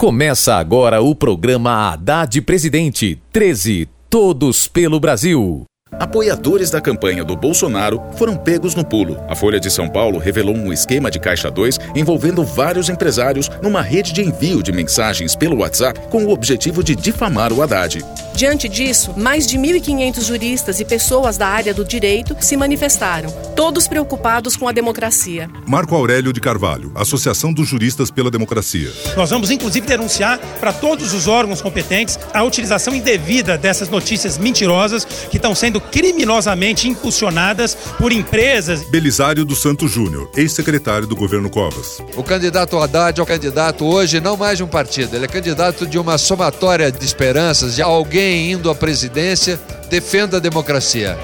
Começa agora o programa Haddad Presidente 13 Todos pelo Brasil. Apoiadores da campanha do Bolsonaro foram pegos no pulo. A Folha de São Paulo revelou um esquema de Caixa 2 envolvendo vários empresários numa rede de envio de mensagens pelo WhatsApp com o objetivo de difamar o Haddad. Diante disso, mais de 1.500 juristas e pessoas da área do direito se manifestaram, todos preocupados com a democracia. Marco Aurélio de Carvalho, Associação dos Juristas pela Democracia. Nós vamos inclusive denunciar para todos os órgãos competentes a utilização indevida dessas notícias mentirosas que estão sendo criminosamente impulsionadas por empresas. Belisário dos Santos Júnior, ex-secretário do governo Covas. O candidato Haddad é o candidato hoje não mais de um partido, ele é candidato de uma somatória de esperanças, de alguém indo à presidência, defenda a democracia.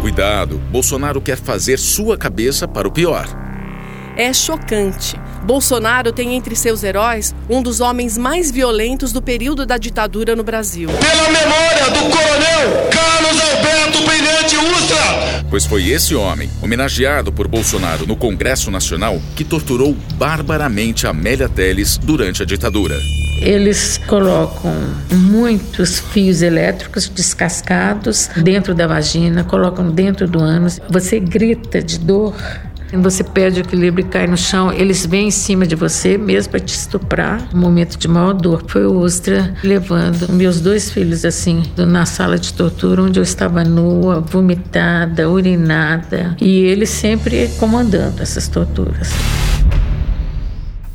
Cuidado, Bolsonaro quer fazer sua cabeça para o pior. É chocante. Bolsonaro tem entre seus heróis um dos homens mais violentos do período da ditadura no Brasil. Pela memória do coronel Pois foi esse homem, homenageado por Bolsonaro no Congresso Nacional, que torturou barbaramente Amélia Teles durante a ditadura. Eles colocam muitos fios elétricos descascados dentro da vagina, colocam dentro do ânus. Você grita de dor. Você perde o equilíbrio e cai no chão, eles vêm em cima de você mesmo para te estuprar. Um momento de maior dor foi o Ostra levando meus dois filhos assim na sala de tortura, onde eu estava nua, vomitada, urinada, e ele sempre comandando essas torturas.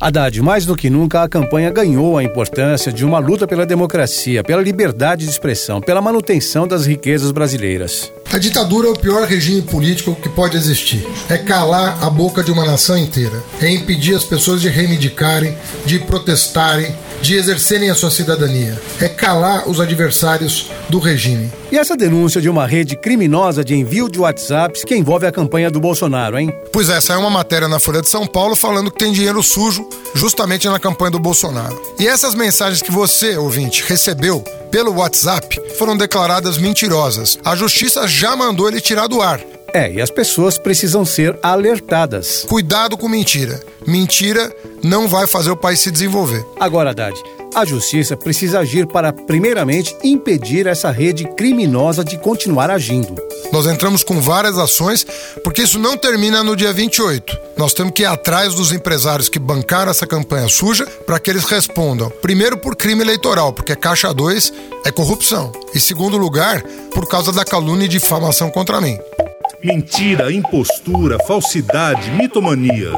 Haddad, mais do que nunca, a campanha ganhou a importância de uma luta pela democracia, pela liberdade de expressão, pela manutenção das riquezas brasileiras. A ditadura é o pior regime político que pode existir. É calar a boca de uma nação inteira. É impedir as pessoas de reivindicarem, de protestarem, de exercerem a sua cidadania. É calar os adversários do regime. E essa denúncia de uma rede criminosa de envio de WhatsApps que envolve a campanha do Bolsonaro, hein? Pois é, saiu uma matéria na Folha de São Paulo falando que tem dinheiro sujo justamente na campanha do Bolsonaro. E essas mensagens que você, ouvinte, recebeu pelo WhatsApp foram declaradas mentirosas. A justiça já mandou ele tirar do ar. É, e as pessoas precisam ser alertadas. Cuidado com mentira. Mentira não vai fazer o país se desenvolver. Agora, Haddad, a justiça precisa agir para, primeiramente, impedir essa rede criminosa de continuar agindo. Nós entramos com várias ações, porque isso não termina no dia 28. Nós temos que ir atrás dos empresários que bancaram essa campanha suja para que eles respondam. Primeiro, por crime eleitoral, porque Caixa 2 é corrupção. E, segundo lugar, por causa da calúnia e difamação contra mim. Mentira, impostura, falsidade, mitomania.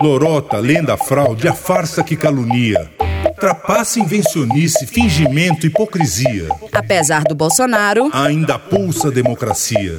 Lorota, lenda, fraude, a farsa que calunia. Trapaça, invencionice, fingimento, hipocrisia. Apesar do Bolsonaro, ainda pulsa a democracia.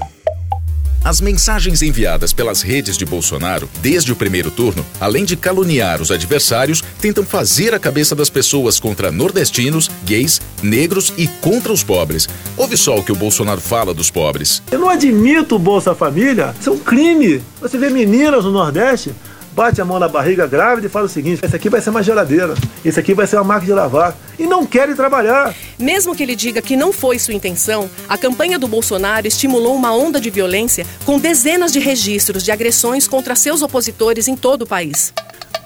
As mensagens enviadas pelas redes de Bolsonaro desde o primeiro turno, além de caluniar os adversários, tentam fazer a cabeça das pessoas contra nordestinos, gays, negros e contra os pobres. Ouve só o que o Bolsonaro fala dos pobres. Eu não admito o Bolsa Família, isso é um crime. Você vê meninas no Nordeste bate a mão na barriga grávida e fala o seguinte: esse aqui vai ser uma geladeira, esse aqui vai ser uma máquina de lavar. E não querem trabalhar. Mesmo que ele diga que não foi sua intenção, a campanha do Bolsonaro estimulou uma onda de violência com dezenas de registros de agressões contra seus opositores em todo o país.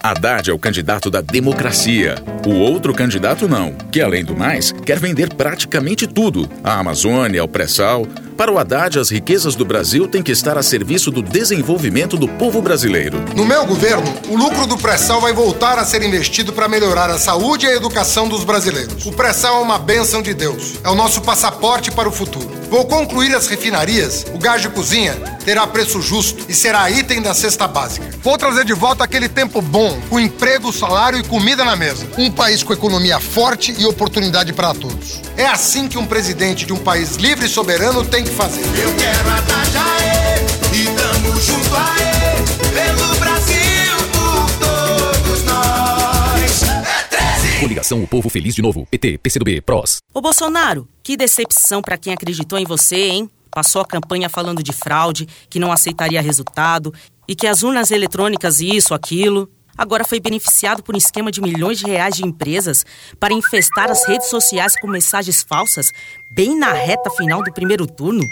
Haddad é o candidato da democracia. O outro candidato não, que além do mais, quer vender praticamente tudo: a Amazônia, o pré-sal. Para o Haddad, as riquezas do Brasil têm que estar a serviço do desenvolvimento do povo brasileiro. No meu governo, o lucro do pré-sal vai voltar a ser investido para melhorar a saúde e a educação dos brasileiros. O pré-sal é uma bênção de Deus. É o nosso passaporte para o futuro. Vou concluir as refinarias, o gás de cozinha terá preço justo e será item da cesta básica. Vou trazer de volta aquele tempo bom, com emprego, salário e comida na mesa. Um país com economia forte e oportunidade para todos. É assim que um presidente de um país livre e soberano tem que fazer. Eu quero a Tajaê e tamo junto a ele, pelo Brasil, por todos nós. É 13! Coligação O Povo Feliz de Novo, PT, PCdoB, PROS. Ô Bolsonaro, que decepção para quem acreditou em você, hein? Passou a campanha falando de fraude, que não aceitaria resultado e que as urnas eletrônicas isso, aquilo. Agora foi beneficiado por um esquema de milhões de reais de empresas para infestar as redes sociais com mensagens falsas bem na reta final do primeiro turno.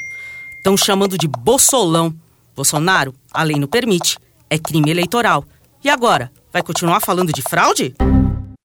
Estão chamando de Bolsolão. Bolsonaro, a lei não permite. É crime eleitoral. E agora? Vai continuar falando de fraude?